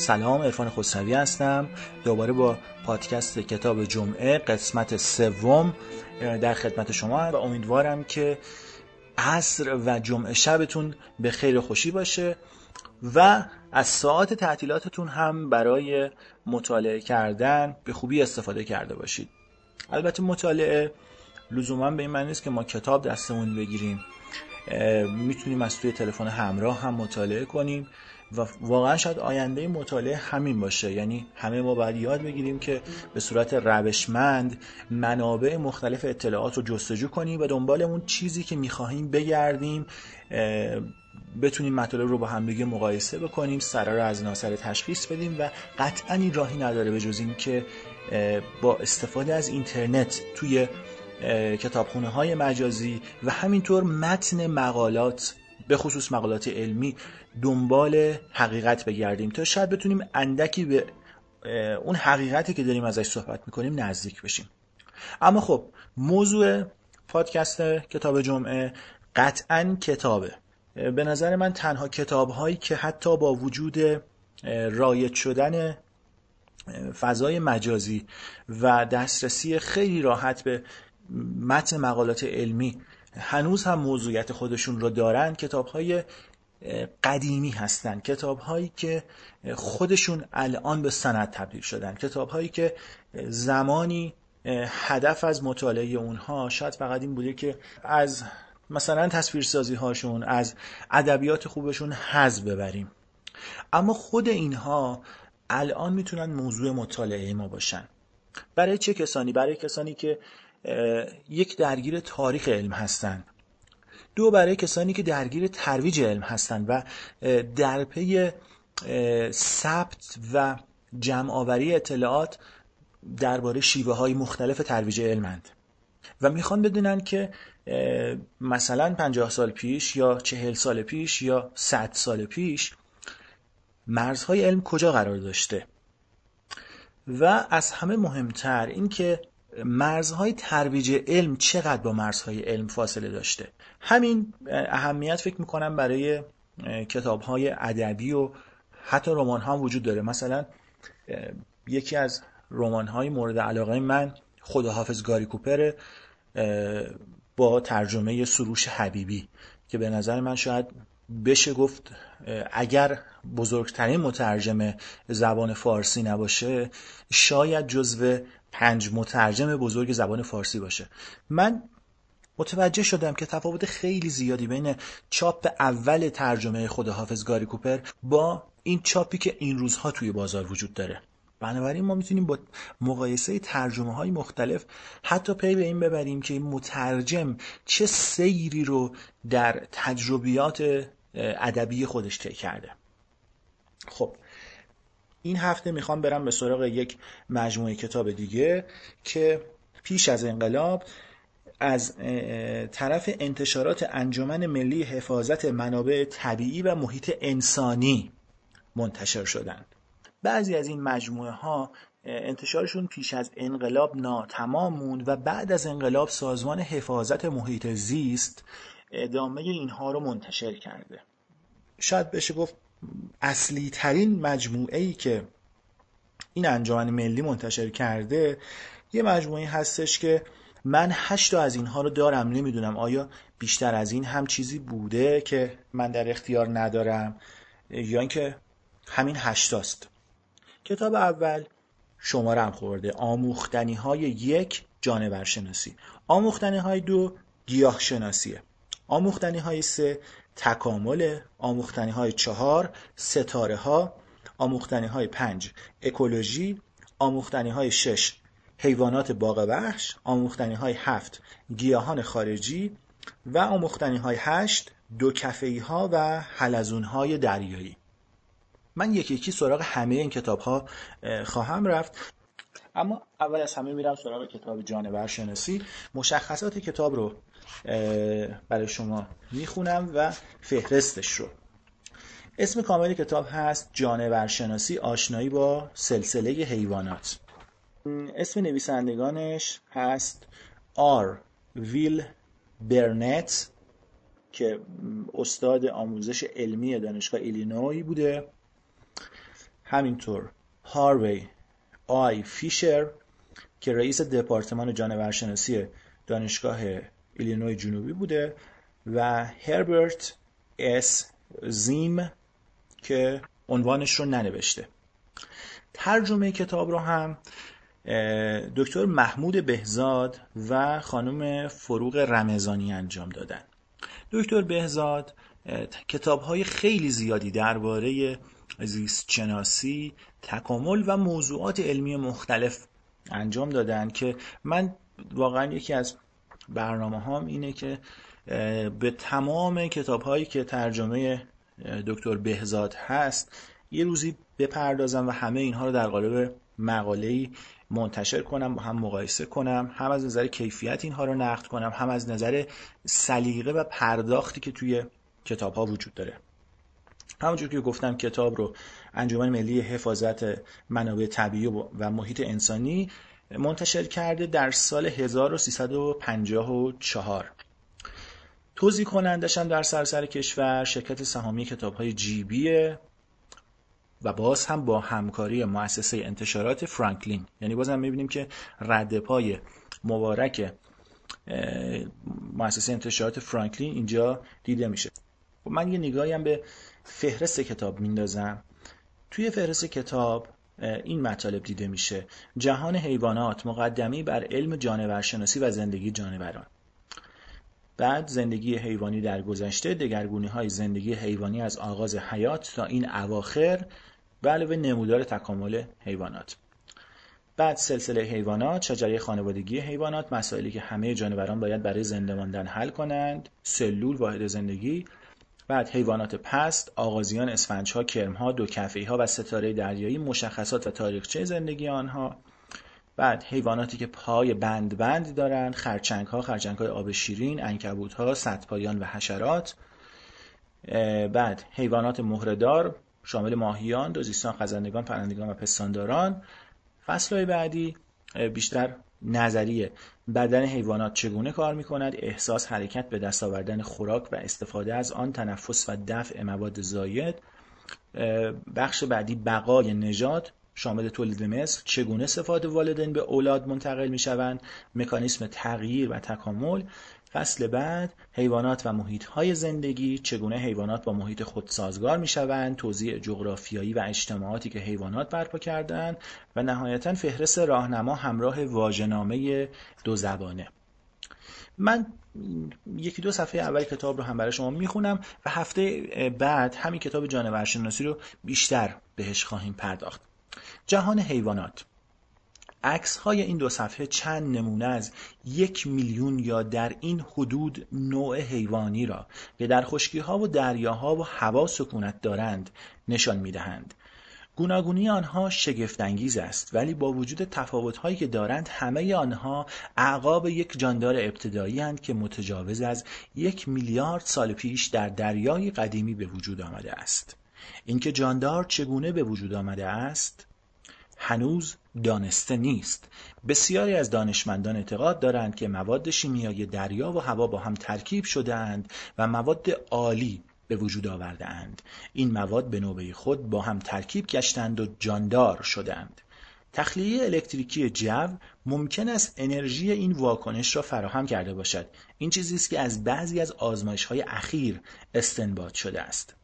سلام ارفان خسروی هستم. دوباره با پادکست کتاب جمعه قسمت سوم در خدمت شما و امیدوارم که عصر و جمعه شبتون به خیر خوشی باشه و از ساعت تعطیلاتتون هم برای مطالعه کردن به خوبی استفاده کرده باشید. البته مطالعه لزوما به این معنی نیست که ما کتاب دستمون بگیریم. می‌تونیم از توی تلفن همراه هم مطالعه کنیم و واقعا شاید آینده مطالعه همین باشه. یعنی همه ما باید یاد بگیریم که به صورت روشمند منابع مختلف اطلاعات رو جستجو کنیم و دنبال اون چیزی که می‌خواهیم بگردیم. بتونیم مطالب رو با همدیگه مقایسه بکنیم سرا رو از ناسر تشخیص بدیم و قطعا این راهی نداره به جز این که با استفاده از اینترنت توی کتابخونه های مجازی و همینطور متن مقالات به خصوص مقالات علمی دنبال حقیقت بگردیم تا شاید بتونیم اندکی به اون حقیقتی که داریم ازش صحبت می‌کنیم نزدیک بشیم. اما خب موضوع پادکست کتاب جمعه قطعا کتابه. به نظر من تنها کتاب هایی که حتی با وجود رایت شدن فضای مجازی و دسترسی خیلی راحت به متن مقالات علمی هنوز هم موضوعیت خودشون رو دارن. کتاب های قدیمی هستن. کتاب هایی که خودشون الان به سند تبدیل شدن. کتاب هایی که زمانی هدف از مطالعه اونها شاید فقط این بوده که از مثلا تصویرسازی هاشون از ادبیات خوبشون حذف ببریم. اما خود اینها الان می‌تونن موضوع مطالعه ما باشن. برای چه کسانی؟ برای کسانی که یک درگیر تاریخ علم هستند. دو برای کسانی که درگیر ترویج علم هستند و در پی ثبت و جمع آوری اطلاعات درباره شیوه های مختلف ترویج علمند و می‌خوان بدونن که مثلا پنجاه سال پیش یا چهل سال پیش یا صد سال پیش مرزهای علم کجا قرار داشته؟ و از همه مهمتر اینکه مرزهای ترویج علم چقدر با مرزهای علم فاصله داشته؟ همین اهمیت فکر می‌کنم برای کتاب های ادبی و حتی رمان ها وجود داره. مثلا یکی از رمان های مورد علاقه من خداحافظ گاری کوپر با ترجمه سروش حبیبی که به نظر من شاید بشه گفت اگر بزرگترین مترجم زبان فارسی نباشه شاید جزو پنج مترجم بزرگ زبان فارسی باشه. من متوجه شدم که تفاوت خیلی زیادی بین چاپ اول ترجمه خود حافظ گاری کوپر با این چاپی که این روزها توی بازار وجود داره. بنابراین ما می‌تونیم با مقایسه ترجمه های مختلف حتی پی به این ببریم که این مترجم چه سیری رو در تجربیات ادبی خودش طی کرده. خب این هفته می‌خوام برم به سراغ یک مجموعه کتاب دیگه که پیش از انقلاب از طرف انتشارات انجمن ملی حفاظت منابع طبیعی و محیط انسانی منتشر شدند. بعضی از این مجموعه ها انتشارشون پیش از انقلاب ناتمام موند و بعد از انقلاب سازمان حفاظت محیط زیست ادامه اینها رو منتشر کرده. شاید بشه گفت اصلی ترین مجموعه ای که این انجمن ملی منتشر کرده یه مجموعه هستش که من هشت از اینها رو دارم نمی‌دونم آیا بیشتر از این هم چیزی بوده که من در اختیار ندارم یا اینکه همین هشتاست کتاب اول شمارم خورده آموختنی های یک جانور شناسی آموختنی های دو گیاه شناسیه آموختنی های سه تکامل آموختنی های چهار ستاره ها آموختنی های پنج اکولوژی آموختنی های شش حیوانات باغ وحش آموختنی های هفت گیاهان خارجی و آموختنی های هشت دو کفهی ها و حلزون های دریایی. من یکی یکی سراغ همه این کتاب ها خواهم رفت. اما اول از همه میرم سراغ کتاب جانور شناسی مشخصات کتاب رو برای شما می‌خونم و فهرستش رو. اسم کامل کتاب هست جانور شناسی آشنایی با سلسله حیوانات. اسم نویسندگانش هست آر ویل برنت که استاد آموزش علمی دانشگاه ایلینوی بوده. همینطور هاروی آی فیشر که رئیس دپارتمان جانورشناسی دانشگاه ایلینوی جنوبی بوده و هربرت اس زیم که عنوانش رو ننوشته. ترجمه کتاب رو هم دکتر محمود بهزاد و خانم فروغ رمزانی انجام دادن. دکتر بهزاد کتاب های خیلی زیادی درباره زیست شناسی تکامل و موضوعات علمی مختلف انجام دادن که من واقعا یکی از برنامه هام اینه که به تمام کتاب هایی که ترجمه دکتر بهزاد هست یه روزی بپردازم و همه اینها رو در قالب مقاله‌ای منتشر کنم با هم مقایسه کنم هم از نظر کیفیت اینها رو نقد کنم هم از نظر سلیقه و پرداختی که توی کتاب ها وجود داره. همونجور که گفتم کتاب رو انجمن ملی حفاظت منابع طبیعی و محیط انسانی منتشر کرده در سال 1354 توضیح کنندش هم در سراسر کشور شرکت سهامی کتاب های جیبیه و باز هم با همکاری مؤسسه انتشارات فرانکلین. یعنی باز هم می‌بینیم که رد پای مبارک مؤسسه انتشارات فرانکلین اینجا دیده میشه. خب من یه نگاهی هم به فهرست کتاب میندازم. توی فهرست کتاب این مطالب دیده میشه. جهان حیوانات مقدمی بر علم جانورشناسی و زندگی جانوران. بعد زندگی حیوانی در گذشته دگرگونی های زندگی حیوانی از آغاز حیات تا این اواخر به علاوه نمودار تکامل حیوانات. بعد سلسله حیوانات شجره خانوادگی حیوانات مسائلی که همه جانوران باید برای زنده ماندن حل کنند سلول واحد زندگی بعد حیوانات پست آغازیان اسفنجها کرمها دو ها و ستاره دریایی مشخصات و تاریخچه زندگی آنها. بعد حیواناتی که پای بند بند دارند خرچنگ ها خرچنگ های آب شیرین انکبوت ها پایان و حشرات. بعد حیوانات مهردار شامل ماهیان دوزیستان خزندگان پرندگان و پستانداران. فصل بعدی بیشتر نظریه. بدن حیوانات چگونه کار می کند احساس حرکت به دست آوردن خوراک و استفاده از آن تنفس و دفع مواد زاید. بخش بعدی بقای نژاد. شامل تولید مثل چگونه صفات والدین به اولاد منتقل می شوند مکانیسم تغییر و تکامل. فصل بعد حیوانات و محیط های زندگی چگونه حیوانات با محیط خود سازگار می شوند توضیح جغرافیایی و اجتماعاتی که حیوانات برپا کردند و نهایتا فهرست راهنما همراه واژه‌نامه دو زبانه. من یکی دو صفحه اول کتاب رو هم برای شما می‌خونم و هفته بعد همین کتاب جانورشناسی رو بیشتر بهش خواهیم پرداخت. جهان حیوانات. عکس های این دو صفحه چند نمونه از یک میلیون یا در این حدود نوع حیوانی را که در خشکی ها و دریاها و هوا سکونت دارند نشان می دهند. گوناگونی آنها شگفتانگیز است ولی با وجود تفاوت هایی که دارند همه آنها اعقاب یک جاندار ابتدایی هستند که متجاوز از یک میلیارد سال پیش در دریای قدیمی به وجود آمده است اینکه جاندار چگونه به وجود آمده است هنوز دانسته نیست. بسیاری از دانشمندان اعتقاد دارند که مواد شیمیایی دریا و هوا با هم ترکیب شده اند و مواد عالی به وجود آورده اند این مواد به نوبه خود با هم ترکیب گشتند و جاندار شدند تخلیه الکتریکی جو ممکن است انرژی این واکنش را فراهم کرده باشد. این چیزی است که از بعضی از آزمایش های اخیر استنباط شده است.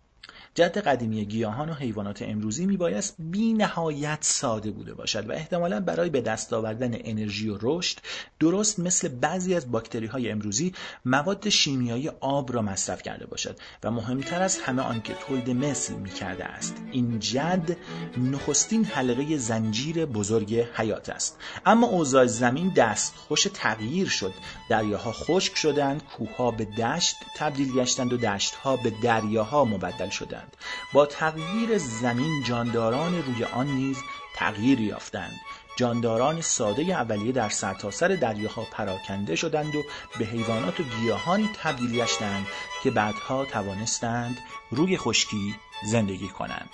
جد قدیمی گیاهان و حیوانات امروزی میبایست بی نهایت ساده بوده باشد و احتمالا برای به دست آوردن انرژی و رشد درست مثل بعضی از باکتری های امروزی مواد شیمیایی آب را مصرف کرده باشد و مهمتر از همه آنکه تولید مثل می کرده است. این جد نخستین حلقه زنجیر بزرگ حیات است. اما اوضاع زمین دست خوش تغییر شد. دریاها خشک شدند کوهها به دشت تبدیل گشتند و دشتها به دریاها مبدل شدند. با تغییر زمین جانداران روی آن نیز تغییر یافتند. جانداران ساده اولیه در سرتاسر سر دریاها پراکنده شدند و به حیوانات و گیاهانی تبدیل گشتند که بعدها توانستند روی خشکی زندگی کنند.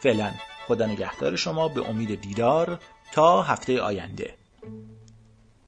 فعلا خدا نگهدار شما به امید دیدار تا هفته آینده.